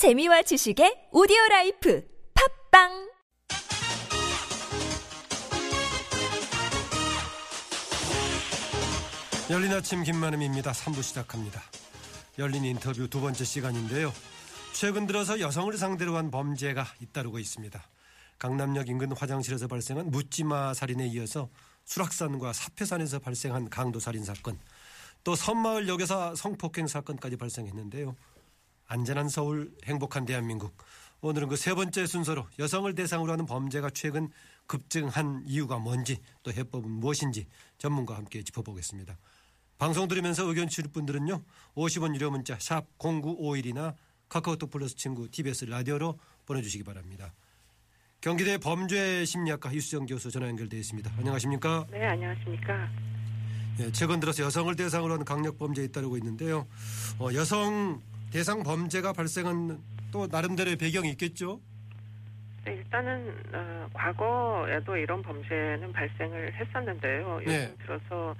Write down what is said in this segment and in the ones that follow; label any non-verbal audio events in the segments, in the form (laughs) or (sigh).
재미와 지식의 오디오 life 팟빵 열린 아침 김만흠입니다. 3부 시작합니다. 열린 인터뷰 두 번째 시간인데요. 최근 들어서 여성을 상대로 한 범죄가 잇따르고 있습니다. 강남역 인근 화장실에서 발생한 묻지마 살인에 이어서 수락산과 사패산에서 발생한 강도 살인 사건, 또 선마을역에서 성폭행 사건까지 발생했는데요. 안전한 서울, 행복한 대한민국. 오늘은 그 세 번째 순서로 여성을 대상으로 하는 범죄가 최근 급증한 이유가 뭔지 또 해법은 무엇인지 전문가와 함께 짚어보겠습니다. 방송 들으면서 의견 주실 분들은요. 50원 유료 문자 샵 0951이나 카카오톡 플러스 친구 TBS 라디오로 보내주시기 바랍니다. 경기대 범죄심리학과 이수정 교수 전화 연결되어 있습니다. 안녕하십니까? 네, 안녕하십니까. 예, 최근 들어서 여성을 대상으로 하는 강력 범죄에 잇따르고 있는데요. 어, 여성 대상 범죄가 발생한 또 나름대로의 배경이 있겠죠? 네, 일단은 어, 과거에도 이런 범죄는 발생을 했었는데요. 요즘 네. 들어서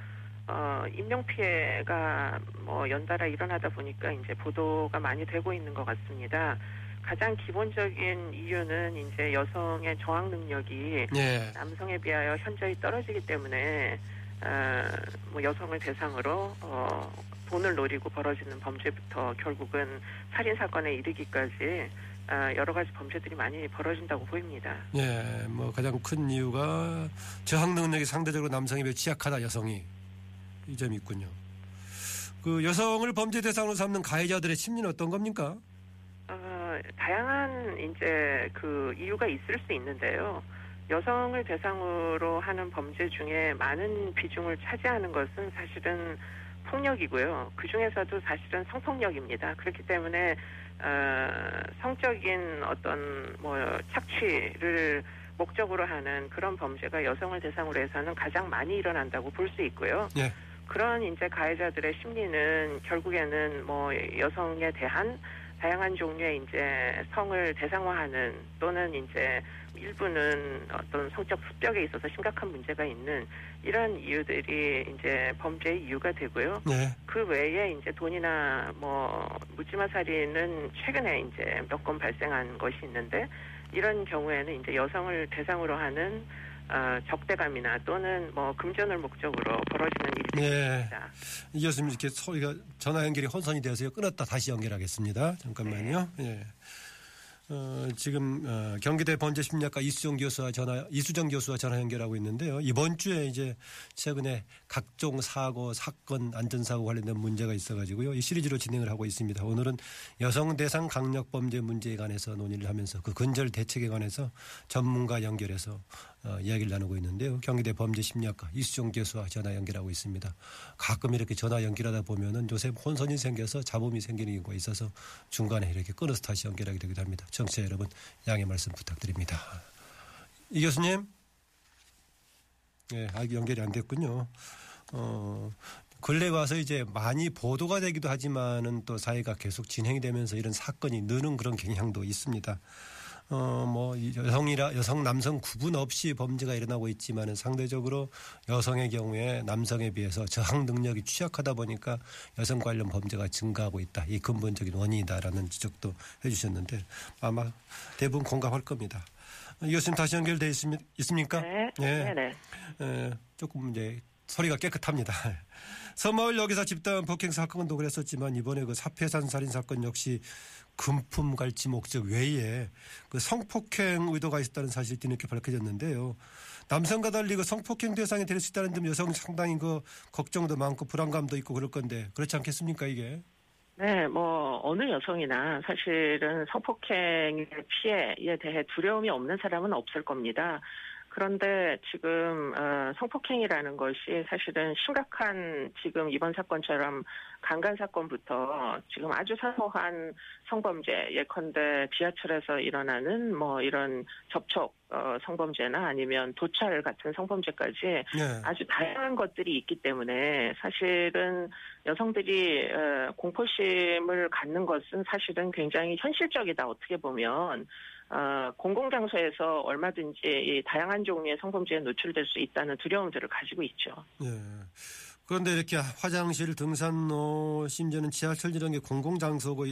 어, 인명 피해가 뭐 연달아 일어나다 보니까 이제 보도가 많이 되고 있는 것 같습니다. 가장 기본적인 이유는 이제 여성의 저항 능력이 예. 남성에 비하여 현저히 떨어지기 때문에 어, 뭐 여성을 대상으로 어, 돈을 노리고 벌어지는 범죄부터 결국은 살인 사건에 이르기까지 어, 여러 가지 범죄들이 많이 벌어진다고 보입니다. 예, 뭐 가장 큰 이유가 저항 능력이 상대적으로 남성에 비해 취약하다 여성이 이 점이 있군요. 그 여성을 범죄 대상으로 삼는 가해자들의 심리는 어떤 겁니까? 어, 다양한 이제 그 이유가 있을 수 있는데요. 여성을 대상으로 하는 범죄 중에 많은 비중을 차지하는 것은 사실은 폭력이고요. 그 중에서도 사실은 성폭력입니다. 그렇기 때문에 어, 성적인 어떤 뭐 착취를 목적으로 하는 그런 범죄가 여성을 대상으로 해서는 가장 많이 일어난다고 볼 수 있고요. 예. 그런 이제 가해자들의 심리는 결국에는 뭐 여성에 대한 다양한 종류의 이제 성을 대상화하는 또는 이제 일부는 어떤 성적 습격에 있어서 심각한 문제가 있는 이런 이유들이 이제 범죄의 이유가 되고요. 예. 그 외에 이제 돈이나 뭐 묻지마 살인은 최근에 이제 몇 건 발생한 것이 있는데 이런 경우에는 이제 여성을 대상으로 하는 어, 적대감이나 또는 뭐 금전을 목적으로 벌어지는 일들이 예. 있습니다. 이 교수님 이렇게 소리가 전화 연결이 혼선이 되어서요. 끊었다 다시 연결하겠습니다. 잠깐만요. 예. 어, 지금 어, 경기대 범죄심리학과 이수정 교수와 전화 이수정 교수와 전화 연결하고 있는데요. 이번 주에 이제 최근에 각종 사고 사건 안전사고 관련된 문제가 있어가지고요. 이 시리즈로 진행을 하고 있습니다. 오늘은 여성 대상 강력 범죄 문제에 관해서 논의를 하면서 그 근절 대책에 관해서 전문가 연결해서 어, 이야기를 나누고 있는데요. 경기대 범죄심리학과 이수정 교수와 전화 연결하고 있습니다. 가끔 이렇게 전화 연결하다 보면은 요새 혼선이 생겨서 잡음이 생기는 경우가 있어서 중간에 이렇게 끊어서 다시 연결하게 되기도 합니다. 청취자 여러분 양해 말씀 부탁드립니다. 이 교수님, 예, 아직 연결이 안 됐군요. 어, 근래 와서 이제 많이 보도가 되기도 하지만은 또 사회가 계속 진행이 되면서 이런 사건이 느는 그런 경향도 있습니다. 어, 뭐, 이 여성이라, 여성, 남성 구분 없이 범죄가 일어나고 있지만은 상대적으로 여성의 경우에 남성에 비해서 저항 능력이 취약하다 보니까 여성 관련 범죄가 증가하고 있다. 이 근본적인 원인이다라는 지적도 해주셨는데 아마 대부분 공감할 겁니다. 이 교수님 다시 연결돼 있습니, 있습니까? 네, 예. 네, 네. 에, 조금 이제 소리가 깨끗합니다. (laughs) 서마을역에서 집단 폭행 사건도 그랬었지만 이번에 그 사패산 살인 사건 역시 금품 갈취 목적 외에 그 성폭행 의도가 있었다는 사실이 뒤늦게 밝혀졌는데요. 남성과 달리 그 성폭행 대상이 될 수 있다는 점 여성 상당히 그 걱정도 많고 불안감도 있고 그럴 건데 그렇지 않겠습니까 이게? 네, 뭐 어느 여성이나 사실은 성폭행의 피해에 대해 두려움이 없는 사람은 없을 겁니다. 그런데 지금 어, 성폭행이라는 것이 사실은 심각한 지금 이번 사건처럼 강간 사건부터 지금 아주 사소한 성범죄 예컨대 지하철에서 일어나는 뭐 이런 접촉 어, 성범죄나 아니면 도찰 같은 성범죄까지 네. 아주 다양한 것들이 있기 때문에 사실은 여성들이 어, 공포심을 갖는 것은 사실은 굉장히 현실적이다 어떻게 보면 어, 공공장소에서 얼마든지 이 다양한 종류의 성범죄에 노출될 수 있다는 두려움들을 가지고 있죠. 예. 그런데 이렇게 화장실, 등산로, 심지어는 지하철 이런 게 공공장소고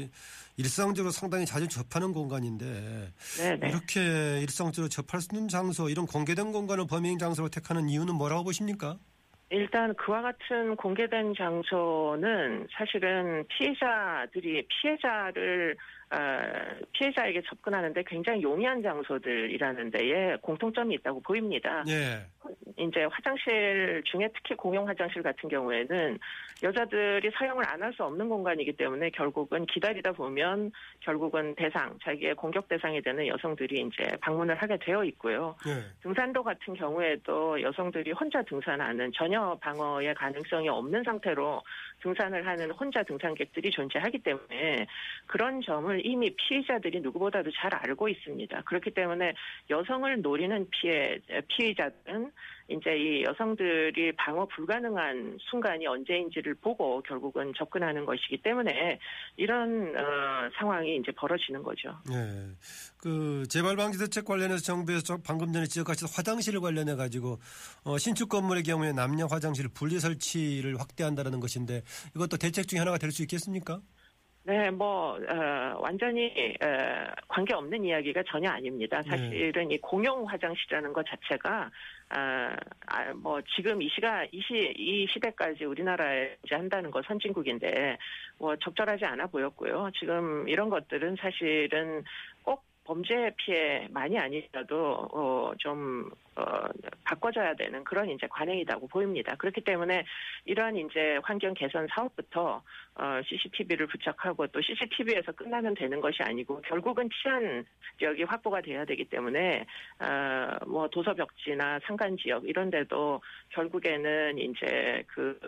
일상적으로 상당히 자주 접하는 공간인데 네네. 이렇게 일상적으로 접할 수 있는 장소, 이런 공개된 공간을 범행 장소로 택하는 이유는 뭐라고 보십니까? 일단 그와 같은 공개된 장소는 사실은 피해자들이 피해자를 어, 피해자에게 접근하는데 굉장히 용이한 장소들이라는 데에 공통점이 있다고 보입니다. 예. 이제 화장실 중에 특히 공용 화장실 같은 경우에는 여자들이 사용을 안 할 수 없는 공간이기 때문에 결국은 기다리다 보면 결국은 대상, 자기의 공격 대상이 되는 여성들이 이제 방문을 하게 되어 있고요. 예. 등산로 같은 경우에도 여성들이 혼자 등산하는 전혀 방어의 가능성이 없는 상태로 등산을 하는 혼자 등산객들이 존재하기 때문에 그런 점을 이미 피해자들이 누구보다도 잘 알고 있습니다. 그렇기 때문에 여성을 노리는 피해 피해자들은 이제 이 여성들이 방어 불가능한 순간이 언제인지를 보고 결국은 접근하는 것이기 때문에 이런 어, 상황이 이제 벌어지는 거죠. 예. 그 재발 방지 대책 관련해서 정부에서 방금 전에 지적하신 화장실 관련해 가지고 어, 신축 건물의 경우에 남녀 화장실 분리 설치를 확대한다는 것인데 이것도 대책 중에 하나가 될 수 있겠습니까? 네, 뭐 어, 완전히 어, 관계 없는 이야기가 전혀 아닙니다. 사실은 이 공용 화장실이라는 것 자체가 아, 아, 뭐 지금 이 시가 이시 이 시대까지 우리나라에 이제 한다는 거 선진국인데 뭐 적절하지 않아 보였고요. 지금 이런 것들은 사실은 꼭 범죄 피해 많이 아니더라도 어, 좀 어, 바꿔줘야 되는 그런 이제 관행이라고 보입니다. 그렇기 때문에 이러한 이제 환경 개선 사업부터 어, CCTV를 부착하고 또 CCTV에서 끝나면 되는 것이 아니고 결국은 치안 지역이 확보가 돼야 되기 때문에 어, 뭐 도서벽지나 산간 지역 이런 데도 결국에는 이제 그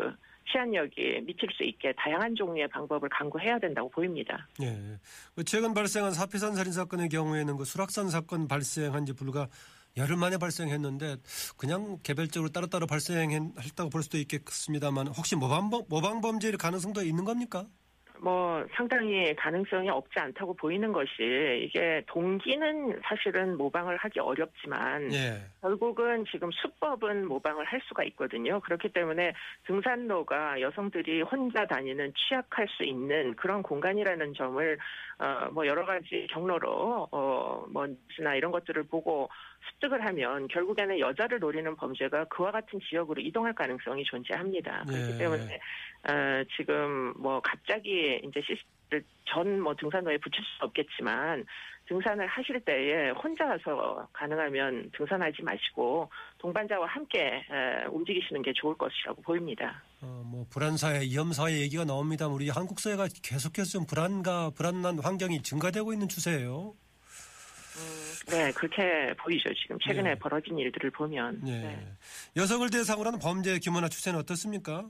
치안력이 미칠 수 있게 다양한 종류의 방법을 강구해야 된다고 보입니다. 예. 그 최근 발생한 사피산 살인 사건의 경우에는 그 수락산 사건 발생한 지 불과 열흘 만에 발생했는데 그냥 개별적으로 따로따로 발생했다고 볼 수도 있겠습니다만 혹시 모방, 모방 범죄일 가능성도 있는 겁니까? 뭐 상당히 가능성이 없지 않다고 보이는 것이 이게 동기는 사실은 모방을 하기 어렵지만 예. 결국은 지금 수법은 모방을 할 수가 있거든요. 그렇기 때문에 등산로가 여성들이 혼자 다니는 취약할 수 있는 그런 공간이라는 점을 어 뭐 여러 가지 경로로 어뭐 뉴스나 이런 것들을 보고 습득을 하면 결국에는 여자를 노리는 범죄가 그와 같은 지역으로 이동할 가능성이 존재합니다. 그렇기 예. 때문에 어, 지금 뭐 갑자기 이제 시스템을 전뭐 등산로에 붙일 수 없겠지만 등산을 하실 때에 혼자서 가능하면 등산하지 마시고 동반자와 함께 에, 움직이시는 게 좋을 것이라고 보입니다. 어, 뭐 불안 사회, 위험 사회 얘기가 나옵니다. 우리 한국 사회가 계속해서 좀 불안과 불안한 환경이 증가되고 있는 추세예요. 네, 그렇게 보이죠. 지금 최근에 예. 벌어진 일들을 보면. 예. 네. 여성을 대상으로 하는 범죄 규모나 추세는 어떻습니까?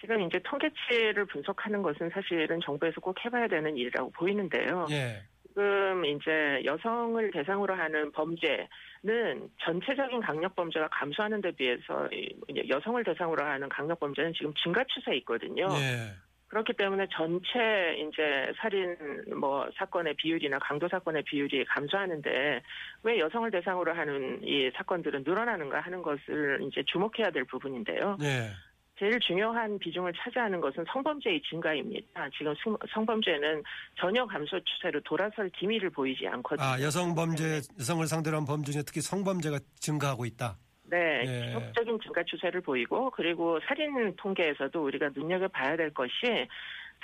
지금 이제 통계치를 분석하는 것은 사실은 정부에서 꼭 해봐야 되는 일이라고 보이는데요. 예. 지금 이제 여성을 대상으로 하는 범죄는 전체적인 강력 범죄가 감소하는 데 비해서 이 여성을 대상으로 하는 강력 범죄는 지금 증가 추세에 있거든요. 예. 그렇기 때문에 전체 이제 살인 뭐 사건의 비율이나 강도 사건의 비율이 감소하는데 왜 여성을 대상으로 하는 이 사건들은 늘어나는가 하는 것을 이제 주목해야 될 부분인데요. 예. 제일 중요한 비중을 차지하는 것은 성범죄의 증가입니다. 지금 성- 성범죄는 전혀 감소 추세로 돌아설 기미를 보이지 않거든요. 아, 여성 범죄, 여성을 상대로 한 범죄 중에 특히 성범죄가 증가하고 있다. 네, 예. 지속적인 증가 추세를 보이고 그리고 살인 통계에서도 우리가 눈여겨 봐야 될 것이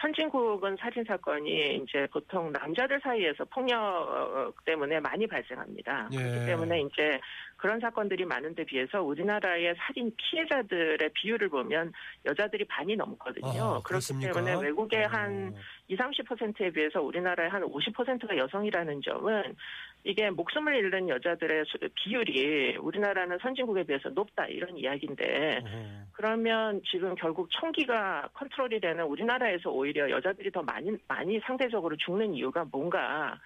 선진국은 살인 사건이 이제 보통 남자들 사이에서 폭력 때문에 많이 발생합니다. 예. 그렇기 때문에 이제 그런 사건들이 많은데 비해서 우리나라의 살인 피해자들의 비율을 보면 여자들이 반이 넘거든요. 아, 그렇기? 때문에 외국의 한 어. 20, 30%에 비해서 우리나라의 한 50%가 여성이라는 점은 이게 목숨을 잃는 여자들의 수- 비율이 우리나라는 선진국에 비해서 높다 이런 이야기인데 어. 그러면 지금 결국 총기가 컨트롤이 되는 우리나라에서 오히려 여자들이 더 많이 많이 상대적으로 죽는 이유가 뭔가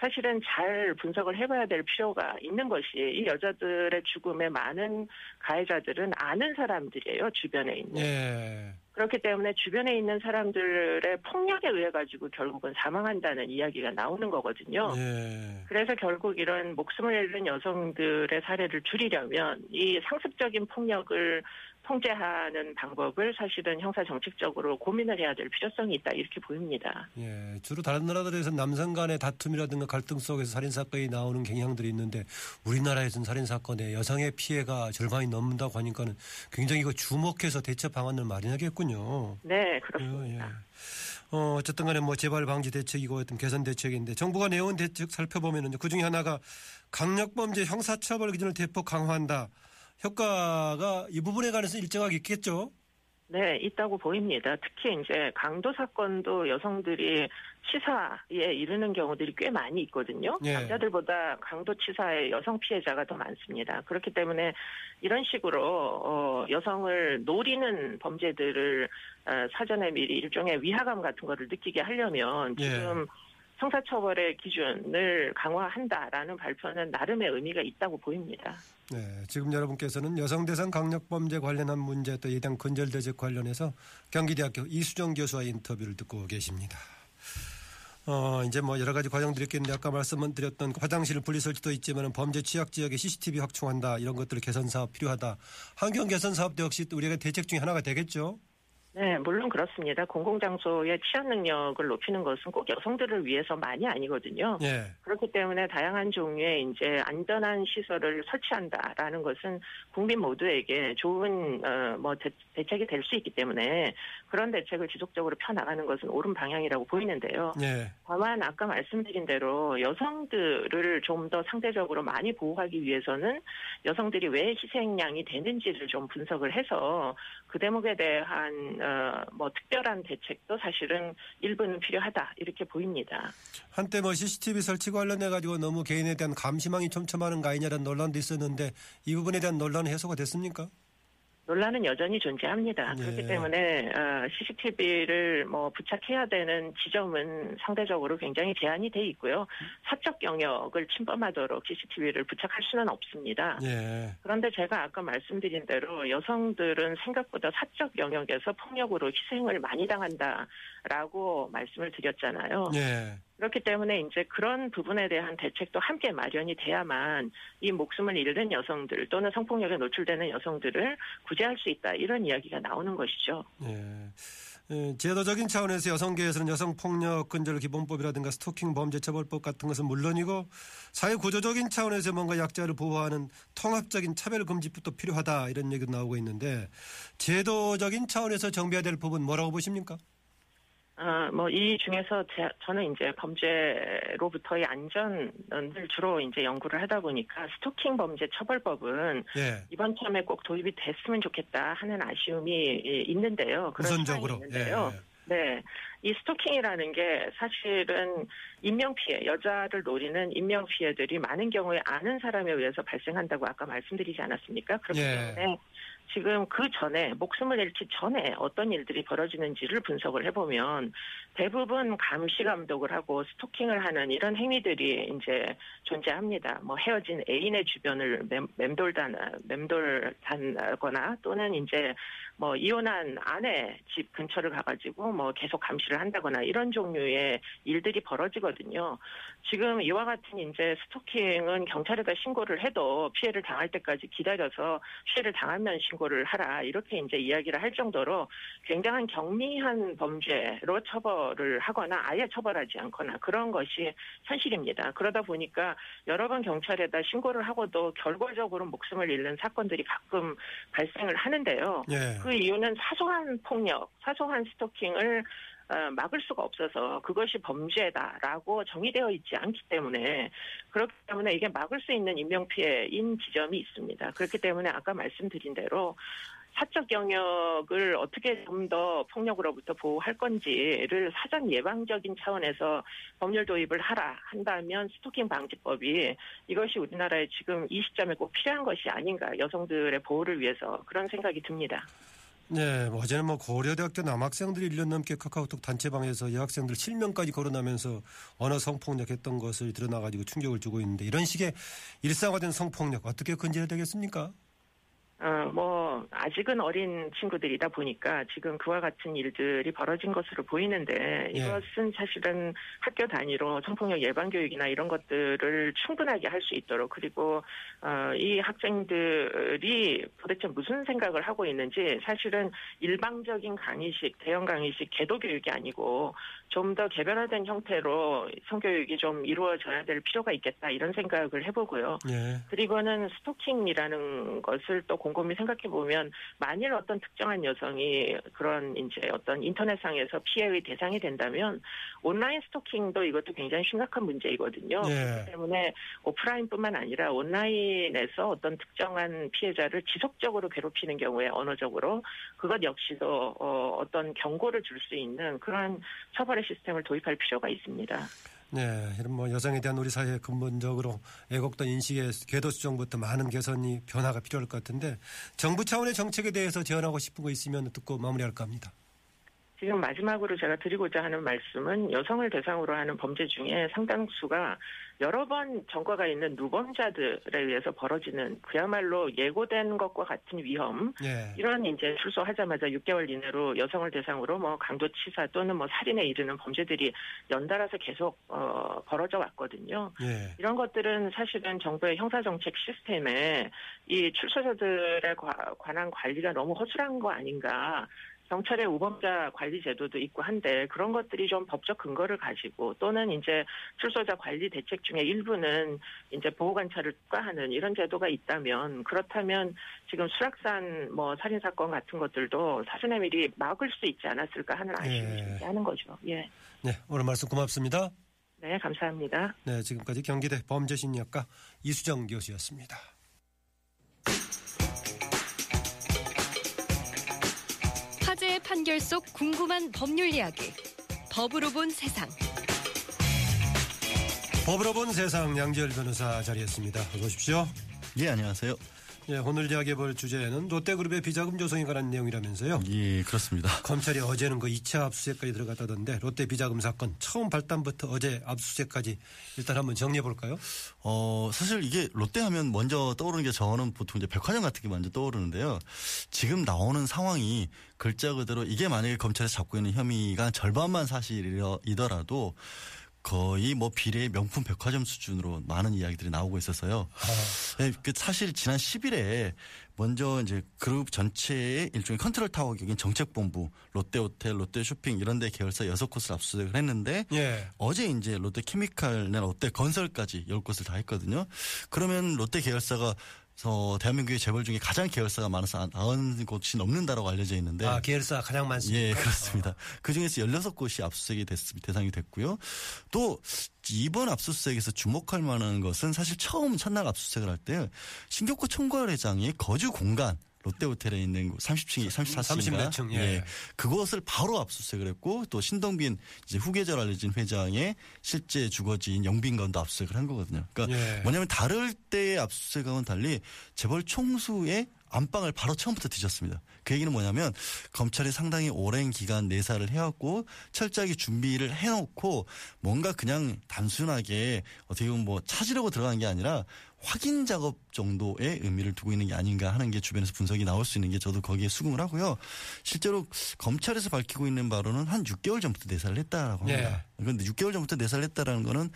사실은 잘 분석을 해봐야 될 필요가 있는 것이 이 여자들의 죽음의 많은 가해자들은 아는 사람들이에요 주변에 있는 예. 그렇기 때문에 주변에 있는 사람들의 폭력에 의해 가지고 결국은 사망한다는 이야기가 나오는 거거든요. 예. 그래서 결국 이런 목숨을 잃는 여성들의 사례를 줄이려면 이 상습적인 폭력을 통제하는 방법을 사실은 형사 정책적으로 고민을 해야 될 필요성이 있다 이렇게 보입니다. 예, 주로 다른 나라들에서 남성 간의 다툼이라든가 갈등 속에서 살인 사건이 나오는 경향들이 있는데 우리나라에서는 살인 사건에 여성의 피해가 절반이 넘는다고 하니까는 굉장히 이거 주목해서 대처 방안을 마련하겠군요. 네, 그렇습니다. 예, 예. 어, 어쨌든 간에 뭐 재발 방지 대책이고 어떤 개선 대책인데 정부가 내온 대책 살펴보면은 그 중에 하나가 강력범죄 형사처벌 기준을 대폭 강화한다. 효과가 이 부분에 관해서 일정하게 있겠죠? 네, 있다고 보입니다. 특히 이제 강도 사건도 여성들이 치사에 이르는 경우들이 꽤 많이 있거든요. 예. 남자들보다 강도 치사의 여성 피해자가 더 많습니다. 그렇기 때문에 이런 식으로 어, 여성을 노리는 범죄들을 어, 사전에 미리 일종의 위화감 같은 거를 느끼게 하려면 예. 지금 예. 형사처벌의 기준을 강화한다라는 발표는 나름의 의미가 있다고 보입니다. 네, 지금 여러분께서는 여성 대상 강력범죄 관련한 문제 또 예당 근절대책 관련해서 경기대학교 이수정 교수와 인터뷰를 듣고 계십니다. 어, 이제 뭐 여러 가지 과정들이 있겠는데 아까 말씀을 드렸던 화장실 분리 설치도 있지만 범죄 취약 지역에 CCTV 확충한다 이런 것들 개선 사업 필요하다. 환경 개선 사업도 역시 우리가 대책 중에 하나가 되겠죠. 네, 물론 그렇습니다. 공공장소의 취한 능력을 높이는 것은 꼭 여성들을 위해서만이 아니거든요. 네. 그렇기 때문에 다양한 종류의 이제 안전한 시설을 설치한다라는 것은 국민 모두에게 좋은 어 뭐 대책이 될 수 있기 때문에 그런 대책을 지속적으로 펴 나가는 것은 옳은 방향이라고 보이는데요. 네. 다만 아까 말씀드린 대로 여성들을 좀 더 상대적으로 많이 보호하기 위해서는 여성들이 왜 희생양이 되는지를 좀 분석을 해서 그 대목에 대한 어, 뭐 특별한 대책도 사실은 일부는 필요하다 이렇게 보입니다. 한때 뭐 CCTV 설치 관련해 가지고 너무 개인에 대한 감시망이 촘촘하는 거 아니냐는 논란도 있었는데 이 부분에 대한 논란은 해소가 됐습니까? 논란은 여전히 존재합니다. 예. 그렇기 때문에 CCTV를 어, 뭐 부착해야 되는 지점은 상대적으로 굉장히 제한이 돼 있고요. 사적 영역을 침범하도록 CCTV를 부착할 수는 없습니다. 예. 그런데 제가 아까 말씀드린 대로 여성들은 생각보다 사적 영역에서 폭력으로 희생을 많이 당한다 라고 말씀을 드렸잖아요. 예. 그렇기 때문에 이제 그런 부분에 대한 대책도 함께 마련이 돼야만 이 목숨을 잃는 여성들 또는 성폭력에 노출되는 여성들을 구제할 수 있다 이런 이야기가 나오는 것이죠. 네. 제도적인 차원에서 여성계에서는 여성폭력 근절 기본법이라든가 스토킹 범죄처벌법 같은 것은 물론이고 사회 구조적인 차원에서 뭔가 약자를 보호하는 통합적인 차별금지법도 필요하다 이런 얘기도 나오고 있는데 제도적인 차원에서 정비해야 될 부분 뭐라고 보십니까? 어, 뭐, 이 중에서 제, 저는 이제 범죄로부터의 안전을 주로 이제 연구를 하다 보니까 스토킹 범죄 처벌법은 예. 이번 참에 꼭 도입이 됐으면 좋겠다 하는 아쉬움이 있는데요. 우선적으로. 있는데요. 예. 네. 이 스토킹이라는 게 사실은 인명피해, 여자를 노리는 인명피해들이 많은 경우에 아는 사람에 의해서 발생한다고 아까 말씀드리지 않았습니까? 그렇기 예. 때문에 지금 그 전에 목숨을 잃기 전에 어떤 일들이 벌어지는지를 분석을 해보면 대부분 감시 감독을 하고 스토킹을 하는 이런 행위들이 이제 존재합니다. 뭐 헤어진 애인의 주변을 맴 돌다나 맴돌다거나 또는 이제 뭐 이혼한 아내 집 근처를 가가지고 뭐 계속 감시 를 한다거나 이런 종류의 일들이 벌어지거든요. 지금 이와 같은 이제 스토킹은 경찰에다 신고를 해도 피해를 당할 때까지 기다려서 피해를 당하면 신고를 하라 이렇게 이제 이야기를 할 정도로 굉장한 경미한 범죄로 처벌을 하거나 아예 처벌하지 않거나 그런 것이 현실입니다. 그러다 보니까 여러 번 경찰에다 신고를 하고도 결과적으로 목숨을 잃는 사건들이 가끔 발생을 하는데요. 예. 그 이유는 사소한 폭력, 사소한 스토킹을 어, 막을 수가 없어서 그것이 범죄다라고 정의되어 있지 않기 때문에 그렇기 때문에 이게 막을 수 있는 인명피해인 지점이 있습니다. 그렇기 때문에 아까 말씀드린 대로 사적 영역을 어떻게 좀 더 폭력으로부터 보호할 건지를 사전 예방적인 차원에서 법률 도입을 하라 한다면 스토킹 방지법이 이것이 우리나라에 지금 이 시점에 꼭 필요한 것이 아닌가 여성들의 보호를 위해서 그런 생각이 듭니다. 네, 뭐 어제는 뭐 고려대학교 남학생들이 1년 넘게 카카오톡 단체방에서 여학생들 실명까지 거론하면서 언어 성폭력했던 것을 드러나가지고 충격을 주고 있는데 이런 식의 일상화된 성폭력 어떻게 근절해야 되겠습니까? 어, 뭐, 아직은 어린 친구들이다 보니까 지금 그와 같은 일들이 벌어진 것으로 보이는데 예. 이것은 사실은 학교 단위로 성폭력 예방교육이나 이런 것들을 충분하게 할 수 있도록 그리고, 어, 이 학생들이 도대체 무슨 생각을 하고 있는지 사실은 일방적인 강의식, 대형 강의식, 개도 교육이 아니고 좀 더 개별화된 형태로 성교육이 좀 이루어져야 될 필요가 있겠다 이런 생각을 해보고요. 예. 그리고는 스토킹이라는 것을 또 곰곰이 생각해 보면 만일 어떤 특정한 여성이 그런 이제 어떤 인터넷상에서 피해의 대상이 된다면 온라인 스토킹도 이것도 굉장히 심각한 문제이거든요. 예. 그렇기 때문에 오프라인뿐만 아니라 온라인에서 어떤 특정한 피해자를 지속적으로 괴롭히는 경우에 언어적으로 그것 역시도 어, 어떤 경고를 줄 수 있는 그런 처벌 의 시스템을 도입할 필요가 있습니다. 네, 이런 뭐 여성에 대한 우리 사회의 근본적으로 애국도 인식의 궤도 수정부터 많은 개선이 변화가 필요할 것 같은데 정부 차원의 정책에 대해서 제안하고 싶은 거 있으면 듣고 마무리할까 합니다. 지금 마지막으로 제가 드리고자 하는 말씀은 여성을 대상으로 하는 범죄 중에 상당수가 여러 번 전과가 있는 누범자들에 의해서 벌어지는 그야말로 예고된 것과 같은 위험 예. 이런 이제 출소하자마자 6개월 이내로 여성을 대상으로 뭐 강도치사 또는 뭐 살인에 이르는 범죄들이 연달아서 계속 어, 벌어져 왔거든요. 예. 이런 것들은 사실은 정부의 형사정책 시스템에 이 출소자들에 과- 관한 관리가 너무 허술한 거 아닌가. 경찰의 우범자 관리 제도도 있고 한데 그런 것들이 좀 법적 근거를 가지고 또는 이제 출소자 관리 대책 중에 일부는 이제 보호 관찰을 특가하는 이런 제도가 있다면 그렇다면 지금 수락산 뭐 살인 사건 같은 것들도 사전에 미리 막을 수 있지 않았을까 하는 아쉬움이 예. 존재하는 거죠. 예. 네, 오늘 말씀 고맙습니다. 네, 감사합니다. 네, 지금까지 경기대 범죄심리학과 이수정 교수였습니다. 판결 속 궁금한 법률 이야기. 법으로 본 세상. 법으로 본 세상 양지열 변호사 자리했습니다. 어서 오십시오. 예, 안녕하세요. 예, 오늘 이야기해볼 주제는 롯데그룹의 비자금 조성에 관한 내용이라면서요. 예, 그렇습니다. 검찰이 어제는 그 2차 압수수색까지 들어갔다던데 롯데 비자금 사건 처음 발단부터 어제 압수수색까지 일단 한번 정리해 볼까요? 어, 사실 이게 롯데 하면 먼저 떠오르는 게 저는 보통 이제 백화점 같은 게 먼저 떠오르는데요. 지금 나오는 상황이 글자 그대로 이게 만약에 검찰에서 잡고 있는 혐의가 절반만 사실이더라도 거의 뭐 비례 명품 백화점 수준으로 많은 이야기들이 나오고 있었어요. 네, 그 사실 지난 10일에 먼저 이제 그룹 전체의 일종의 컨트롤 타워 격인 정책본부, 롯데호텔, 롯데쇼핑 이런 데 계열사 6곳을 압수수색을 했는데 예. 어제 이제 롯데 케미칼이나 롯데 건설까지 열 곳을 다 했거든요. 그러면 롯데 계열사가 어, 대한민국의 재벌 중에 가장 계열사가 많아서 90곳이 넘는다라고 알려져 있는데 아, 계열사 가장 많습니다. 예, 그렇습니다. 그 중에서 16곳이 압수수색이 됐, 대상이 됐고요. 또 이번 압수수색에서 주목할 만한 것은 사실 처음 첫날 압수수색을 할 때 신격호 총괄회장의 거주 공간 롯데호텔에 있는 30층이 34층인가 30몇 층, 예. 그것을 바로 압수수색을 했고 또 신동빈 이제 후계자로 알려진 회장의 실제 주거지인 영빈관도 압수수색을 한 거거든요. 그러니까 예. 뭐냐면 다를 때의 압수수색과는 달리 재벌 총수의 안방을 바로 처음부터 뒤졌습니다. 그 얘기는 뭐냐면 검찰이 상당히 오랜 기간 내사를 해왔고 철저하게 준비를 해놓고 뭔가 그냥 단순하게 어떻게 보면 뭐 찾으려고 들어간 게 아니라 확인 작업 정도의 의미를 두고 있는 게 아닌가 하는 게 주변에서 분석이 나올 수 있는 게 저도 거기에 수긍을 하고요. 실제로 검찰에서 밝히고 있는 바로는 한 6개월 전부터 내사를 했다라고 합니다. 그런데 6개월 전부터 내사를 했다라는 거는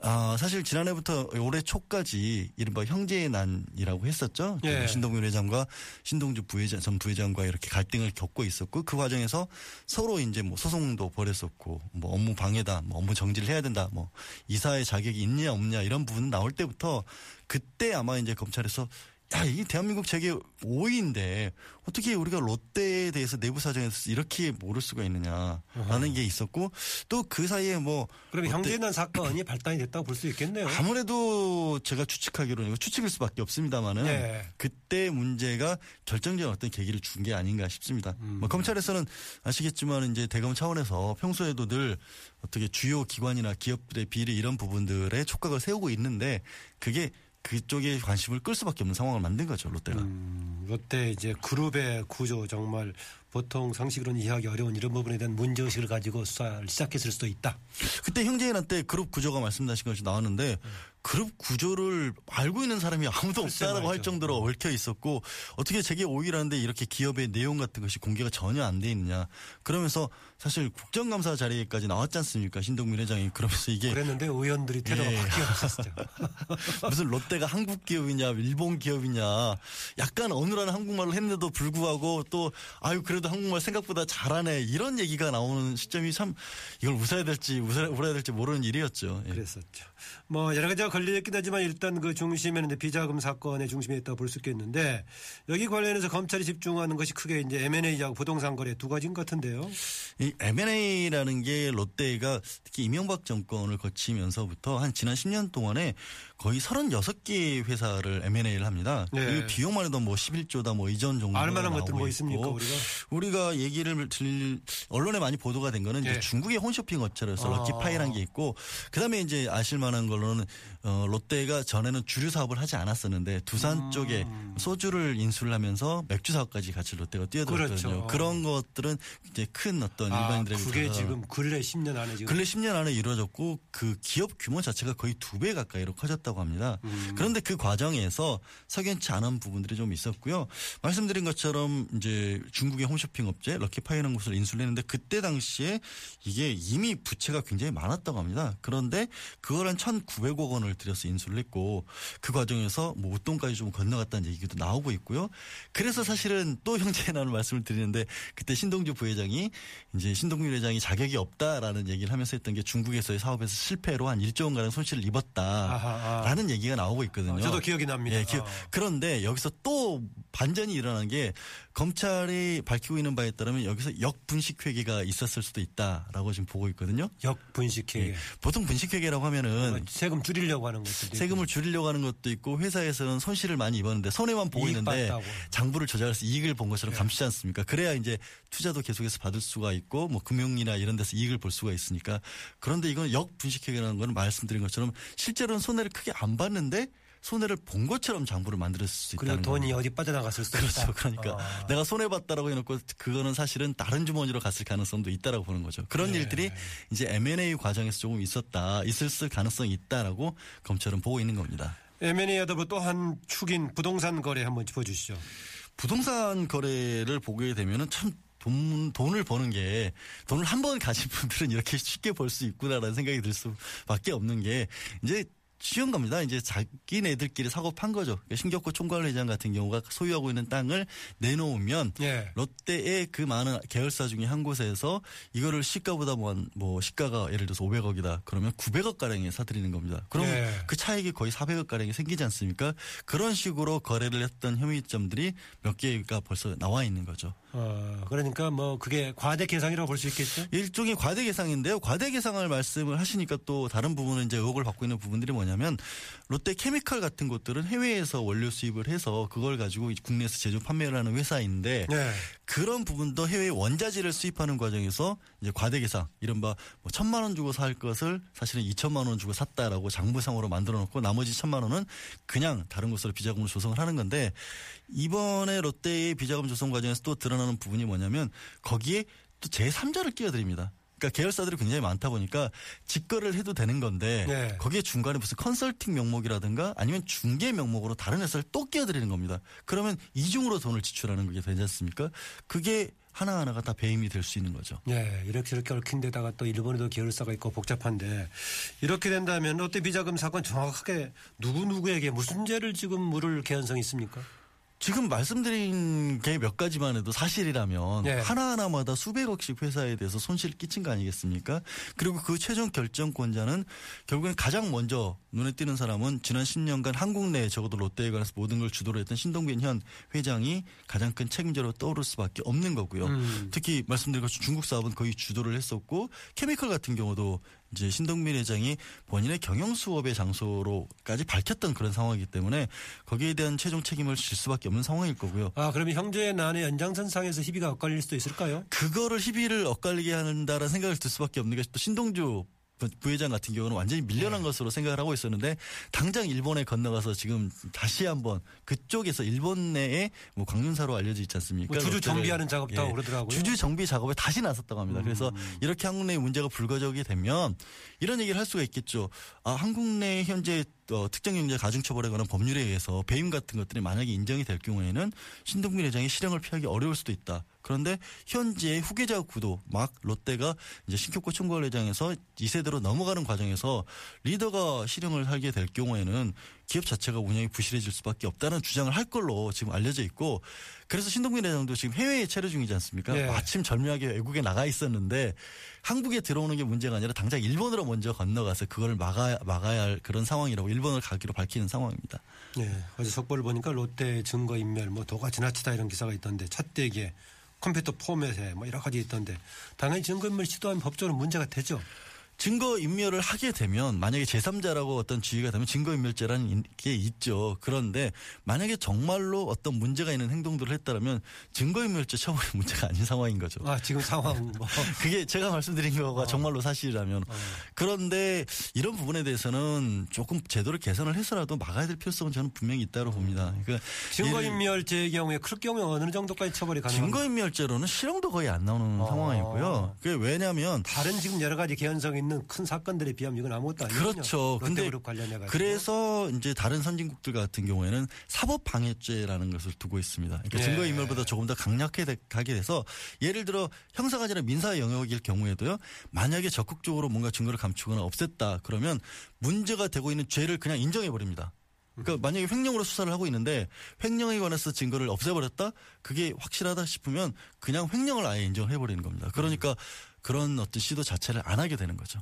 아, 사실 지난해부터 올해 초까지 이른바 형제의 난이라고 했었죠. 그 예. 신동균 회장과 신동주 부회장, 전 부회장과 이렇게 갈등을 겪고 있었고 그 과정에서 서로 이제 뭐 소송도 벌였었고 뭐 업무 방해다, 뭐 업무 정지를 해야 된다, 뭐 이사의 자격이 있냐 없냐 이런 부분 나올 때부터 그때 아마 이제 검찰에서 야, 이 대한민국 재계 5위인데 어떻게 우리가 롯데에 대해서 내부 사정에서 이렇게 모를 수가 있느냐라는 게 있었고 또 그 사이에 뭐 롯데- 형제난 사건이 발단이 됐다고 볼 수 있겠네요. 아무래도 제가 추측하기로는 이거 추측일 수밖에 없습니다만은 예. 그때 문제가 결정적인 어떤 계기를 준 게 아닌가 싶습니다. 음. 뭐 검찰에서는 아시겠지만 이제 대검 차원에서 평소에도 늘 어떻게 주요 기관이나 기업들의 비리 이런 부분들에 촉각을 세우고 있는데 그게 그쪽에 관심을 끌 수밖에 없는 상황을 만든 거죠 롯데가. 음, 롯데 이제 그룹의 구조 정말 보통 상식으로는 이해하기 어려운 이런 부분에 대한 문제 의식을 가지고 수사를 시작했을 수도 있다. 그때 형제인한 때 그룹 구조가 말씀하신 것이 나왔는데 그룹 구조를 알고 있는 사람이 아무도 없다라고 할. 정도로 음. 얽혀 있었고 어떻게 재계 5위라는데 이렇게 기업의 내용 같은 것이 공개가 전혀 안 돼 있느냐. 그러면서 사실 국정감사 자리에까지 나왔지 않습니까? 신동민 회장이 그러면서 이게 그랬는데 의원들이 태도가 예. 바뀌었었죠. (laughs) 무슨 롯데가 한국 기업이냐 일본 기업이냐 약간 어눌한 한국말을 했는데도 불구하고 또 아유 그래도 한국말 생각보다 잘하네 이런 얘기가 나오는 시점이 참 이걸 웃어야 될지 웃어야, 울어야 될지 모르는 일이었죠. 예. 그랬었죠. 뭐 여러 가지가 걸려있긴 하지만 일단 그 중심에는 이제 비자금 사건의 중심에 있다고 볼수 있겠는데 여기 관련해서 검찰이 집중하는 것이 크게 이제 M&A하고 부동산 거래 두 가지인 것 같은데요. 이 M&A라는 게 롯데가 특히 이명박 정권을 거치면서부터 한 지난 10년 동안에 거의 36개 회사를 M&A를 합니다. 네. 그리고 비용만 해도 뭐 11조다 뭐 이전 정도 알만한 것들 뭐 있습니까. 우리가? 우리가 얘기를 들릴 언론에 많이 보도가 된 거는 예. 이제 중국의 홈쇼핑 업체로서 아. 럭키파이라는 게 있고 그다음에 이제 아실 만한 걸로는 어, 롯데가 전에는 주류 사업을 하지 않았었는데 두산 음. 쪽에 소주를 인수를 하면서 맥주 사업까지 같이 롯데가 뛰어들었거든요. 그렇죠. 그런 것들은 이제 큰 어떤 아, 일반인들에게 그게 있어서 지금 근래 10년 안에 지금 근래 10년 안에 이루어졌고 그 기업 규모 자체가 거의 두 배 가까이로 커졌다고 합니다. 음. 그런데 그 과정에서 석연치 않은 부분들이 좀 있었고요. 말씀드린 것처럼 이제 중국의 홈쇼핑 업체 럭키파이라는 곳을 인수를 했는데 그때 당시에 이게 이미 부채가 굉장히 많았다고 합니다. 그런데 그걸 한 1,900억 원을 들여서 인수를 했고 그 과정에서 뭐 웃돈까지 좀 건너갔다는 얘기도 나오고 있고요. 그래서 사실은 또 형제에 나는 (laughs) 말씀을 드리는데 그때 신동주 부회장이 이제 신동준 회장이 자격이 없다라는 얘기를 하면서 했던 게 중국에서의 사업에서 실패로 한 1조 원가량 손실을 아하, 아. 입었다라는 얘기가 나오고 있거든요. 아, 저도 기억이 납니다. 예, 기- 아. 그런데 여기서 또 반전이 일어난 게 검찰이 밝히고 있는 바에 따르면 여기서 역분식 회계가 있었을 수도 있다라고 지금 보고 있거든요. 역분식회 예. 보통 분식 회계라고 하면은 세금 줄이려고 하는 것들도 세금을 줄이려고 하는 것도 있고 회사에서는 손실을 많이 입었는데 손해만 보고 있는데. 장부를 조작해서 이익을 본 것처럼 네. 감추지 않습니까? 그래야 이제 투자도 계속해서 받을 수가 있고 뭐 금융이나 이런 데서 이익을 볼 수가 있으니까 그런데 이건 역분식회계라는 거는 말씀드린 것처럼 실제로는 손해를 크게 안 봤는데 손해를 본 것처럼 장부를 만들었을 수 그리고 있다는 돈이 겁니다. 어디 빠져나갔을 수도 그렇죠. 있다. 그러니까 아. 내가 손해 봤다라고 해놓고 그거는 사실은 다른 주머니로 갔을 가능성도 있다라고 보는 거죠. 그런 네. 일들이 이제 M&A 과정에서 조금 있었다, 있을 가능성이 있다라고 검찰은 보고 있는 겁니다. M&A하다 또한 축인 부동산 거래 한번 짚어주시죠. 부동산 거래를 보게 되면은 참 돈, 돈을 버는 게 돈을 한 번 가진 (laughs) 분들은 이렇게 쉽게 벌 수 있구나라는 생각이 들 수밖에 없는 게 이제 쉬운 겁니다. 이제 자기네들끼리 사고 판 거죠. 그러니까 신격호 총괄회장 같은 경우가 소유하고 있는 땅을 내놓으면 예. 롯데의 그 많은 계열사 중에 한 곳에서 이거를 시가보다 뭐, 한- 뭐 시가가 예를 들어서 500억이다. 그러면 900억 가량에 사들이는 겁니다. 그럼 예. 그 차익이 거의 400억 가량이 생기지 않습니까? 그런 식으로 거래를 했던 혐의점들이 몇 개가 벌써 나와 있는 거죠. 어, 그러니까 뭐 그게 과대 계상이라고 볼 수 있겠죠. 일종의 과대 계상인데요. 과대 계상을 말씀을 하시니까 또 다른 부분은 이제 의혹을 받고 있는 부분들이 뭐냐면 롯데 케미칼 같은 곳들은 해외에서 원료 수입을 해서 그걸 가지고 국내에서 제조 판매를 하는 회사인데 네. 그런 부분도 해외 원자재를 수입하는 과정에서 이제 과대 계상 이른바 뭐 천만 원 주고 살 것을 사실은 이천만 원 주고 샀다라고 장부상으로 만들어 놓고 나머지 천만 원은 그냥 다른 곳으로 비자금을 조성을 하는 건데 이번에 롯데의 비자금 조성 과정에서 또 드러나는 부분이 뭐냐면 거기에 또 제3자를 끼어드립니다. 그러니까 계열사들이 굉장히 많다 보니까 직거래를 해도 되는 건데 네. 거기에 중간에 무슨 컨설팅 명목이라든가 아니면 중개 명목으로 다른 회사를 또 끼어드리는 겁니다. 그러면 이중으로 돈을 지출하는 게 되지 않습니까? 그게 하나하나가 다 배임이 될 수 있는 거죠. 네, 이렇게 저렇게 얽힌 데다가 또 일본에도 계열사가 있고 복잡한데 이렇게 된다면 롯데 비자금 사건 정확하게 누구누구에게 무슨 죄를 지금 물을 개연성이 있습니까? 지금 말씀드린 게 몇 가지만 해도 사실이라면 네. 하나하나마다 수백억씩 회사에 대해서 손실을 끼친 거 아니겠습니까? 그리고 그 최종 결정권자는 결국엔 가장 먼저 눈에 띄는 사람은 지난 10년간 한국 내에 적어도 롯데에 관해서 모든 걸 주도를 했던 신동빈 현 회장이 가장 큰 책임자로 떠오를 수밖에 없는 거고요. 음. 특히 말씀드린 것처럼 중국 사업은 거의 주도를 했었고 케미컬 같은 경우도 이제 신동민 회장이 본인의 경영 수업의 장소로까지 밝혔던 그런 상황이기 때문에 거기에 대한 최종 책임을 질 수밖에 없는 상황일 거고요. 아, 그러면 형제의 난의 연장선상에서 희비가 엇갈릴 수도 있을까요? 그거를 희비를 엇갈리게 한다라는 생각을 들 수밖에 없는 게 또 신동주 부- 부회장 같은 경우는 완전히 밀려난 네. 것으로 생각을 하고 있었는데 당장 일본에 건너가서 지금 다시 한번 그쪽에서 일본 내에 뭐 광륜사로 알려져 있지 않습니까? 뭐 주주 정비하는 작업도 하고 그러더라고요. 주주 정비 작업에 다시 나섰다고 합니다. 그래서 음. 이렇게 한국 내 문제가 불거지게 되면 이런 얘기를 할 수가 있겠죠. 아, 한국 내 현재 어, 특정 경제 가중처벌에 관한 법률에 의해서 배임 같은 것들이 만약에 인정이 될 경우에는 신동빈 회장이 실형을 피하기 어려울 수도 있다. 그런데 현재 후계자 구도 막 롯데가 이제 신격고 총괄 회장에서 2세대로 넘어가는 과정에서 리더가 실형을 하게 될 경우에는 기업 자체가 운영이 부실해질 수밖에 없다는 주장을 할 걸로 지금 알려져 있고 그래서 신동빈 회장도 지금 해외에 체류 중이지 않습니까? 네. 마침 절묘하게 외국에 나가 있었는데 한국에 들어오는 게 문제가 아니라 당장 일본으로 먼저 건너가서 그걸 막아야, 막아야 할 그런 상황이라고 일본을 가기로 밝히는 상황입니다. 예, 어제 속보를 보니까 롯데 증거 인멸, 뭐 도가 지나치다 이런 기사가 있던데 찻대기에 컴퓨터 포맷에 뭐 여러 가지 있던데 당연히 증거 인멸 시도하면 법적으로 문제가 되죠. 증거 인멸을 하게 되면 만약에 제3자라고 어떤 지위가 되면 증거 인멸죄라는 게 있죠. 그런데 만약에 정말로 어떤 문제가 있는 행동들을 했다면 증거 인멸죄 처벌이 (laughs) 문제가 아닌 상황인 거죠. 아 지금 상황 (laughs) 뭐 그게 제가 말씀드린 거가 어. 정말로 사실이라면 그런데 이런 부분에 대해서는 조금 제도를 개선을 해서라도 막아야 될 필요성은 저는 분명히 있다고 봅니다. 그러니까 증거인멸죄의 경우에 그럴 경우에 어느 정도까지 처벌이 가능한가요? 증거인멸죄로는 실형도 거의 안 나오는 어. 상황이고요. 그게 왜냐하면 다른 지금 여러 가지 개연성 있는 큰 사건들에 비하면 이건 아무것도 아니거든요. 그렇죠. 근데 롯데그룹 관련해 가지고 그래서 이제 다른 선진국들 같은 경우에는 사법 방해죄라는 것을 두고 있습니다. 그러니까 예. 증거인멸보다 조금 더 강력하게 가게 돼서 예를 들어 형사가 아니라 민사 영역일 경우에도요. 만약에 적극적으로 뭔가 증거를 감추거나 없앴다 그러면 문제가 되고 있는 죄를 그냥 인정해 버립니다. 그러니까 만약에 횡령으로 수사를 하고 있는데 횡령에 관해서 증거를 없애버렸다 그게 확실하다 싶으면 그냥 횡령을 아예 인정해 버리는 겁니다. 그러니까 그런 어떤 시도 자체를 안 하게 되는 거죠.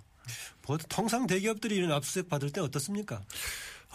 보통 통상 대기업들이 이런 압수수색 받을 때 어떻습니까?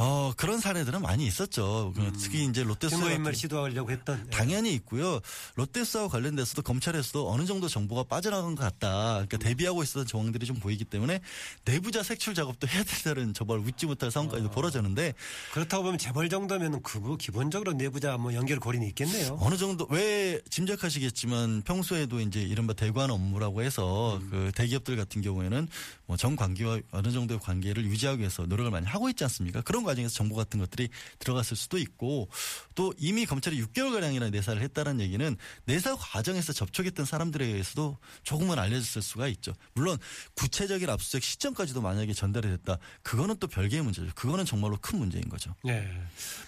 어, 그런 사례들은 많이 있었죠. 그 특히 이제 롯데수사 증거인멸 시도하려고 했던 예. 당연히 있고요. 롯데수사와 관련돼서도 검찰에서도 어느 정도 정보가 빠져나간 것 같다. 그러니까 대비하고 있었던 정황들이 좀 보이기 때문에 내부자 색출 작업도 해야 된다는 저발 웃지 못할 상황까지도 벌어졌는데 그렇다고 보면 재벌 정도면 그뭐 기본적으로 내부자 뭐 연결 고리는 있겠네요. 어느 정도 왜 짐작하시겠지만 평소에도 이제 이른바 대관 업무라고 해서 음. 그 대기업들 같은 경우에는 뭐정 관계와 어느 정도의 관계를 유지하기 위해서 노력을 많이 하고 있지 않습니까? 그런 과정에서 정보 같은 것들이 들어갔을 수도 있고 또 이미 검찰이 6개월 가량이나 내사를 했다는 얘기는 내사 과정에서 접촉했던 사람들에 의해서도 조금은 알려졌을 수가 있죠. 물론 구체적인 압수수색 시점까지도 만약에 전달이 됐다. 그거는 또 별개의 문제죠. 그거는 정말로 큰 문제인 거죠. 예.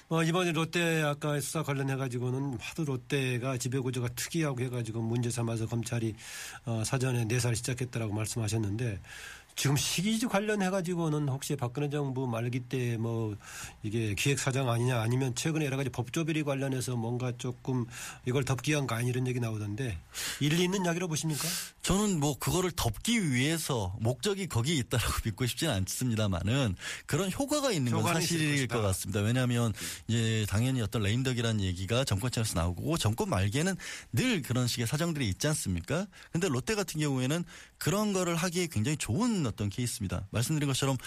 뭐 이번에 롯데 아까 수사 관련해 가지고는 하도 롯데가 지배구조가 특이하고 해가지고 문제 삼아서 검찰이 어, 사전에 내사를 시작했다라고 말씀하셨는데 지금 시기지 관련해 가지고는 혹시 박근혜 정부 말기 때 뭐 이게 기획사장 아니냐 아니면 최근에 여러 가지 법조비리 관련해서 뭔가 조금 이걸 덮기 위한 거 아니 이런 얘기 나오던데 일리 있는 이야기로 보십니까? 저는 뭐 그거를 덮기 위해서 목적이 거기에 있다라고 (laughs) 믿고 싶지는 않습니다만은 그런 효과가 있는 건 사실일. 것 같습니다. 왜냐하면 이제 당연히 어떤 레임덕이라는 얘기가 정권청에서 나오고 정권 말기에는 늘 그런 식의 사정들이 있지 않습니까? 근데 롯데 같은 경우에는 그런 거를 하기에 굉장히 좋은 어떤 케이스입니다. 말씀드린 것처럼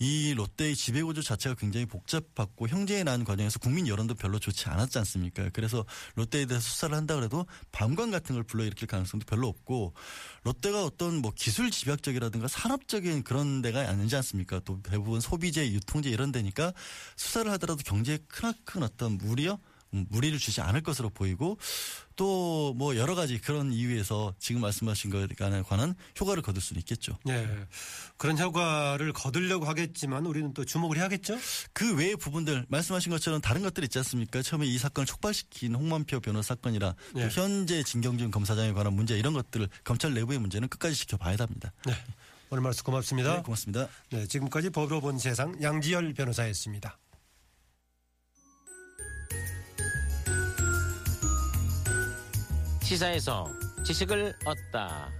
이 롯데의 지배구조 자체가 굉장히 복잡하고 형제에 난 과정에서 국민 여론도 별로 좋지 않았지 않습니까? 그래서 롯데에 대해서 수사를 한다 그래도 반관 같은 걸 불러일으킬 가능성도 별로 없고 롯데가 어떤 뭐 기술 집약적이라든가 산업적인 그런 데가 아니지 않습니까? 또 대부분 소비재, 유통재 이런 데니까 수사를 하더라도 경제에 크나큰 어떤 무리요? 음, 무리를 주지 않을 것으로 보이고 또 뭐 여러 가지 그런 이유에서 지금 말씀하신 것에 관한 효과를 거둘 수는 있겠죠. 예. 그런 효과를 거두려고 하겠지만 우리는 또 주목을 해야겠죠? 그 외의 부분들 말씀하신 것처럼 다른 것들 있지 않습니까? 처음에 이 사건을 촉발시킨 홍만표 변호사 사건이라 또 네. 현재 진경준 검사장에 관한 문제 이런 것들을 검찰 내부의 문제는 끝까지 지켜봐야 합니다. 네. 오늘 말씀 고맙습니다. 네, 고맙습니다. 네, 지금까지 법으로 본 세상 양지열 변호사였습니다. 시사에서 지식을 얻다.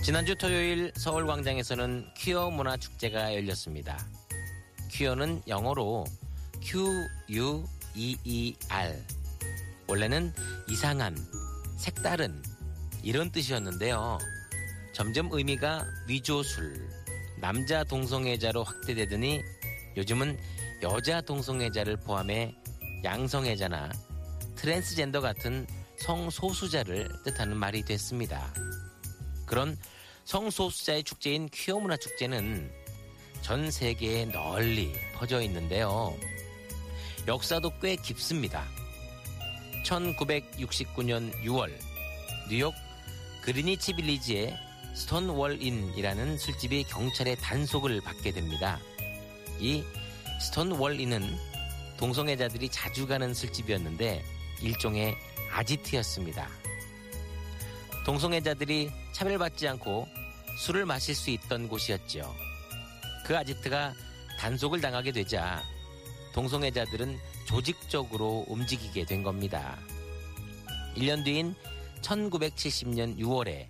지난주 토요일 서울광장에서는 퀴어 문화 축제가 열렸습니다. 퀴어는 영어로 Q-U-E-E-R. 원래는 이상한, 색다른 이런 뜻이었는데요. 점점 의미가 위조술, 남자 동성애자로 확대되더니 요즘은 여자 동성애자를 포함해 양성애자나 트랜스젠더 같은 성소수자를 뜻하는 말이 됐습니다. 그런 성소수자의 축제인 퀴어 문화 축제는 전 세계에 널리 퍼져 있는데요. 역사도 꽤 깊습니다. 1969년 6월 뉴욕 그리니치 빌리지의 스톤월인이라는 술집이 경찰의 단속을 받게 됩니다. 이 스톤월인은 동성애자들이 자주 가는 술집이었는데 일종의 아지트였습니다. 동성애자들이 차별받지 않고 술을 마실 수 있던 곳이었죠. 그 아지트가 단속을 당하게 되자 동성애자들은 조직적으로 움직이게 된 겁니다. 1년 뒤인 1970년 6월에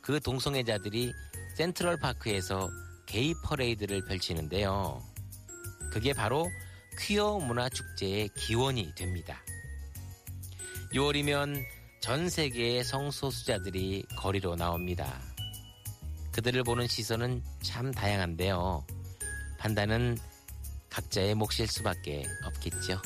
그 동성애자들이 센트럴 파크에서 게이 퍼레이드를 펼치는데요. 그게 바로 퀴어 문화 축제의 기원이 됩니다. 6월이면 전 세계의 성소수자들이 거리로 나옵니다. 그들을 보는 시선은 참 다양한데요. 판단은 각자의 몫일 수밖에 없겠죠.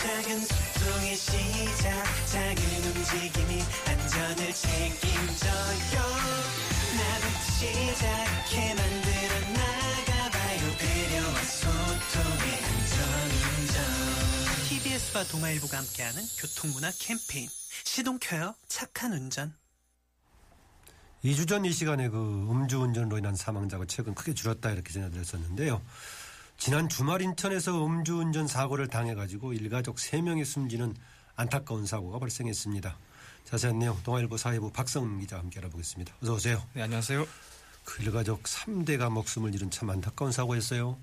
작은 시작. 작은 움직임이 안전을 책임져요. 나부터 시작해 만들어 나가봐요. 배려와 소통의 안전운전. TBS와 동아일보가 함께하는 교통문화 캠페인. 시동 켜요. 착한 운전. 2주 전 이 시간에 그 음주운전으로 인한 사망자가 최근 크게 줄었다 이렇게 전해드렸었는데요. 지난 주말 인천에서 음주운전 사고를 당해가지고 일가족 3명이 숨지는 안타까운 사고가 발생했습니다. 자세한 내용 동아일보 사회부 박성 기자와 함께 알아보겠습니다. 어서 오세요. 네, 안녕하세요. 그 일가족 3대가 목숨을 잃은 참 안타까운 사고였어요.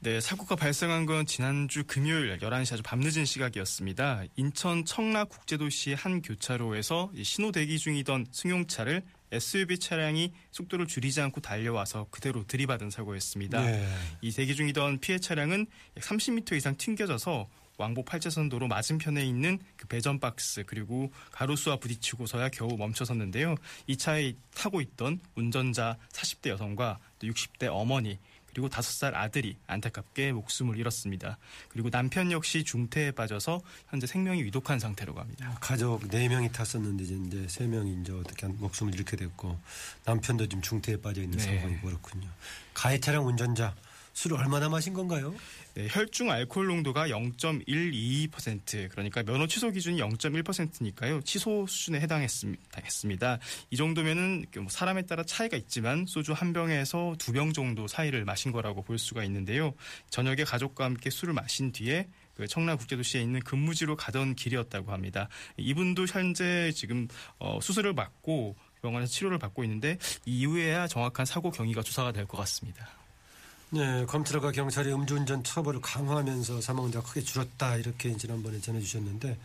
네, 사고가 발생한 건 지난주 금요일 11시 아주 밤늦은 시각이었습니다. 인천 청라 국제도시 한 교차로에서 신호 대기 중이던 승용차를 SUV 차량이 속도를 줄이지 않고 달려와서 그대로 들이받은 사고였습니다. 네. 이 대기 중이던 피해 차량은 약 30m 이상 튕겨져서 왕복 8차선 도로 맞은편에 있는 그 배전 박스 그리고 가로수와 부딪히고서야 겨우 멈춰섰는데요. 이 차에 타고 있던 운전자 40대 여성과 또 60대 어머니 그리고 5살 아들이 안타깝게 목숨을 잃었습니다. 그리고 남편 역시 중태에 빠져서 현재 생명이 위독한 상태라고 합니다. 가족 4명이 탔었는데 이제 3명이 이제 어떻게 한 목숨을 잃게 됐고 남편도 지금 중태에 빠져 있는 네. 상황이고 그렇군요. 가해 차량 운전자 술을 얼마나 마신 건가요? 네, 혈중 알코올 농도가 0.122% 그러니까 면허 취소 기준이 0.1%니까요 취소 수준에 해당했습니다. 했습니다. 이 정도면은 그뭐 사람에 따라 차이가 있지만 소주 한 병에서 두 병 정도 사이를 마신 거라고 볼 수가 있는데요. 저녁에 가족과 함께 술을 마신 뒤에 그 청라국제도시에 있는 근무지로 가던 길이었다고 합니다. 이분도 현재 지금 어, 수술을 받고 병원에서 치료를 받고 있는데 이후에야 정확한 사고 경위가 조사가 될 것 같습니다. 네, 검찰과 경찰이 음주운전 처벌을 강화하면서 사망자가 크게 줄었다 이렇게 지난번에 전해주셨는데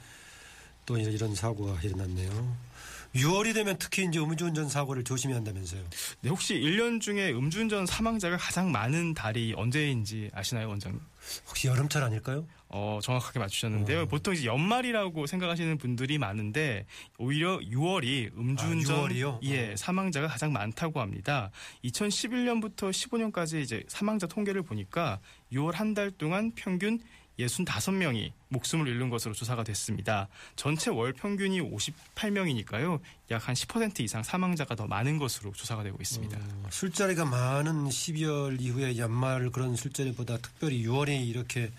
또 이런 사고가 일어났네요. 6월이 되면 특히 이제 음주운전 사고를 조심해야 한다면서요. 네, 혹시 1년 중에 음주운전 사망자가 가장 많은 달이 언제인지 아시나요, 원장님? 혹시 여름철 아닐까요? 어, 정확하게 맞추셨는데요. 어. 보통 이제 연말이라고 생각하시는 분들이 많은데 오히려 6월이 음주운전 아, 6월이요? 예, 어. 사망자가 가장 많다고 합니다. 2011년부터 15년까지 이제 사망자 통계를 보니까 6월 한 달 동안 평균 65명이 목숨을 잃는 것으로 조사가 됐습니다. 전체 월 평균이 58명이니까요. 약 한 10% 이상 사망자가 더 많은 것으로 조사가 되고 있습니다. 어, 술자리가 많은 12월 이후에 연말 그런 술자리보다 특별히 6월이 이렇게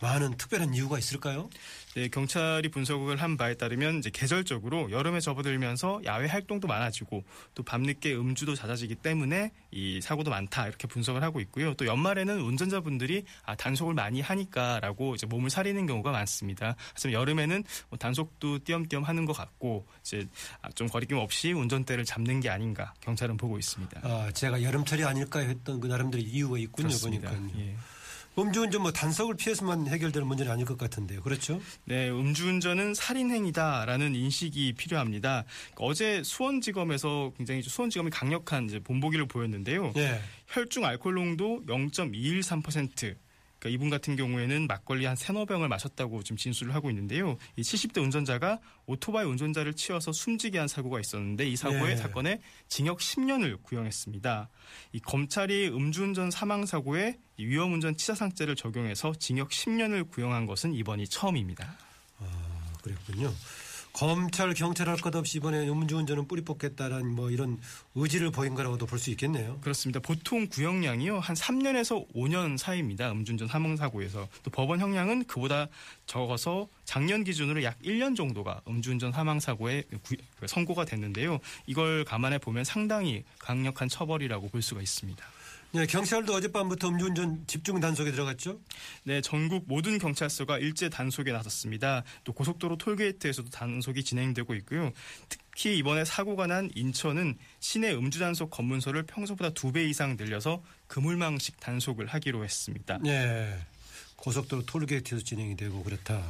많은 특별한 이유가 있을까요? 네, 경찰이 분석을 한 바에 따르면 이제 계절적으로 여름에 접어들면서 야외 활동도 많아지고 또 밤늦게 음주도 잦아지기 때문에 이 사고도 많다 이렇게 분석을 하고 있고요. 또 연말에는 운전자분들이 아, 단속을 많이 하니까라고 이제 몸을 사리는 경우가 많습니다. 하지만 여름에는 뭐 단속도 띄엄띄엄 하는 것 같고 이제 아, 좀 거리낌 없이 운전대를 잡는 게 아닌가 경찰은 보고 있습니다. 아, 제가 여름철이 아닐까 했던 그 나름대로 이유가 있군요. 그렇습니다. 보니까요. 예. 음주운전 뭐 단속을 피해서만 해결되는 문제는 아닐 것 같은데요. 그렇죠? 네, 음주운전은 살인행위다라는 인식이 필요합니다. 어제 수원지검에서 굉장히 수원지검이 강력한 이제 본보기를 보였는데요. 예. 혈중 알코올 농도 0.213%. 그러니까 이분 같은 경우에는 막걸리 한 세너 병을 마셨다고 지금 진술을 하고 있는데요. 이 70대 운전자가 오토바이 운전자를 치어서 숨지게 한 사고가 있었는데 이 사고의 예. 사건에 징역 10년을 구형했습니다. 이 검찰이 음주운전 사망 사고에 이 위험운전 치사상죄를 적용해서 징역 10년을 구형한 것은 이번이 처음입니다. 아, 그랬군요. 검찰 경찰 할 것 없이 이번에 음주운전은 뿌리 뽑겠다라는 뭐 이런 의지를 보인 거라고도 볼 수 있겠네요. 그렇습니다. 보통 구형량이요 한 3년에서 5년 사이입니다. 음주운전 사망 사고에서 또 법원 형량은 그보다 적어서 작년 기준으로 약 1년 정도가 음주운전 사망 사고에 구- 선고가 됐는데요. 이걸 감안해 보면 상당히 강력한 처벌이라고 볼 수가 있습니다. 네, 경찰도 어젯밤부터 음주운전 집중 단속에 들어갔죠. 네, 전국 모든 경찰서가 일제 단속에 나섰습니다. 또 고속도로 톨게이트에서도 단속이 진행되고 있고요. 특히 이번에 사고가 난 인천은 시내 음주 단속 검문소를 평소보다 두 배 이상 늘려서 그물망식 단속을 하기로 했습니다. 네. 고속도로 톨게이트에서 진행이 되고 그렇다.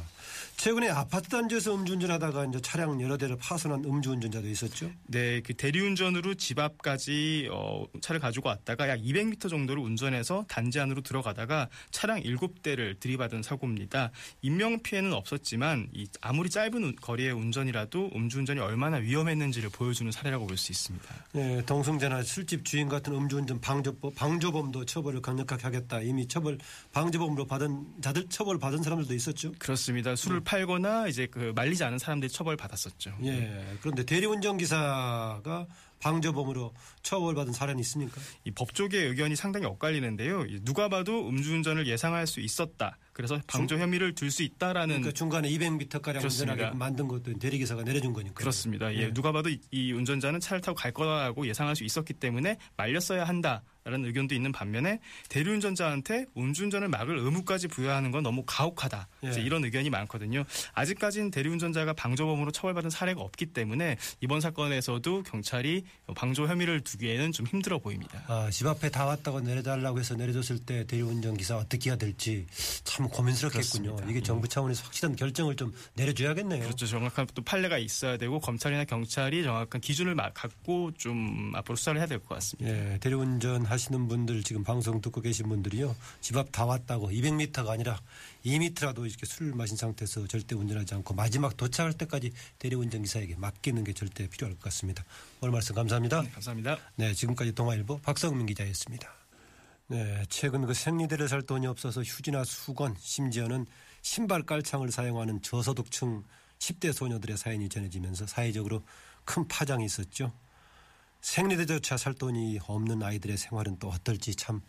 최근에 아파트 단지에서 음주운전하다가 이제 차량 여러 대를 파손한 음주운전자도 있었죠. 네, 그 대리운전으로 집 앞까지 어, 차를 가지고 왔다가 약 200m 정도를 운전해서 단지 안으로 들어가다가 차량 7대를 들이받은 사고입니다. 인명 피해는 없었지만 이 아무리 짧은 운- 거리의 운전이라도 음주운전이 얼마나 위험했는지를 보여주는 사례라고 볼 수 있습니다. 네, 동승자나 술집 주인 같은 음주운전 방조법, 방조범도 처벌을 강력하게 하겠다. 이미 처벌 방조범으로 받은 자들 처벌 받은 사람들도 있었죠. 그렇습니다. 술을 팔거나 이제 그 말리지 않은 사람들이 처벌 받았었죠. 예. 그런데 대리운전 기사가 방조범으로 처벌받은 사례는 있습니까? 이 법조계 의견이 상당히 엇갈리는데요. 이 누가 봐도 음주운전을 예상할 수 있었다. 그래서 방조 혐의를 들수 있다라는 그러니까 중간에 200m 가량. 운전하게 만든 것도 대리기사가 내려준 거니까. 그렇습니다. 예, 네. 누가 봐도 이, 이 운전자는 차를 타고 갈 거라고 예상할 수 있었기 때문에 말렸어야 한다라는 의견도 있는 반면에 대리운전자한테 음주운전을 막을 의무까지 부여하는 건 너무 가혹하다. 예. 이런 의견이 많거든요. 아직까지는 대리운전자가 방조범으로 처벌받은 사례가 없기 때문에 이번 사건에서도 경찰이 방조 혐의를 두기에는 좀 힘들어 보입니다. 아, 집 앞에 다 왔다고 내려달라고 해서 내려줬을 때 대리운전 기사 어떻게 해야 될지 참 고민스럽겠군요. 그렇습니다. 이게 정부 차원에서 확실한 결정을 좀 내려줘야겠네요. 그렇죠. 정확한 또 판례가 있어야 되고 검찰이나 경찰이 정확한 기준을 마- 갖고 좀 앞으로 수사를 해야 될 것 같습니다. 예, 대리운전 하시는 분들 지금 방송 듣고 계신 분들이요. 집 앞 다 왔다고 200m가 아니라 2m라도 이렇게 술을 마신 상태에서 절대 운전하지 않고 마지막 도착할 때까지 대리운전 기사에게 맡기는 게 절대 필요할 것 같습니다. 오늘 말씀 감사합니다. 네, 감사합니다. 네, 지금까지 동아일보 박성민 기자였습니다. 네, 최근 그 생리대를 살 돈이 없어서 휴지나 수건, 심지어는 신발 깔창을 사용하는 저소득층 10대 소녀들의 사연이 전해지면서 사회적으로 큰 파장이 있었죠. 생리대조차 살 돈이 없는 아이들의 생활은 또 어떨지 참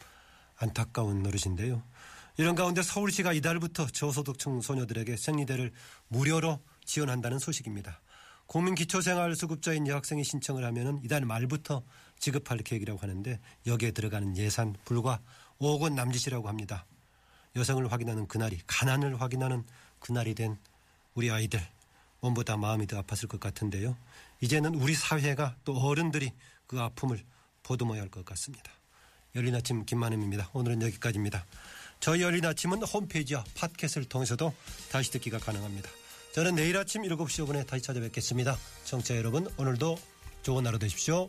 안타까운 노릇인데요. 이런 가운데 서울시가 이달부터 저소득층 소녀들에게 생리대를 무료로 지원한다는 소식입니다. 국민기초생활수급자인 여학생이 신청을 하면 이달 말부터 지급할 계획이라고 하는데 여기에 들어가는 예산 불과 5억 원 남짓이라고 합니다. 여성을 확인하는 그날이 가난을 확인하는 그날이 된 우리 아이들 몸보다 마음이 더 아팠을 것 같은데요. 이제는 우리 사회가 또 어른들이 그 아픔을 보듬어야 할 것 같습니다. 열린 아침 김만음입니다. 오늘은 여기까지입니다. 저희 열린 아침은 홈페이지와 팟캐스트를 통해서도 다시 듣기가 가능합니다. 저는 내일 아침 7시 5분에 다시 찾아뵙겠습니다. 청취자 여러분 오늘도 좋은 하루 되십시오.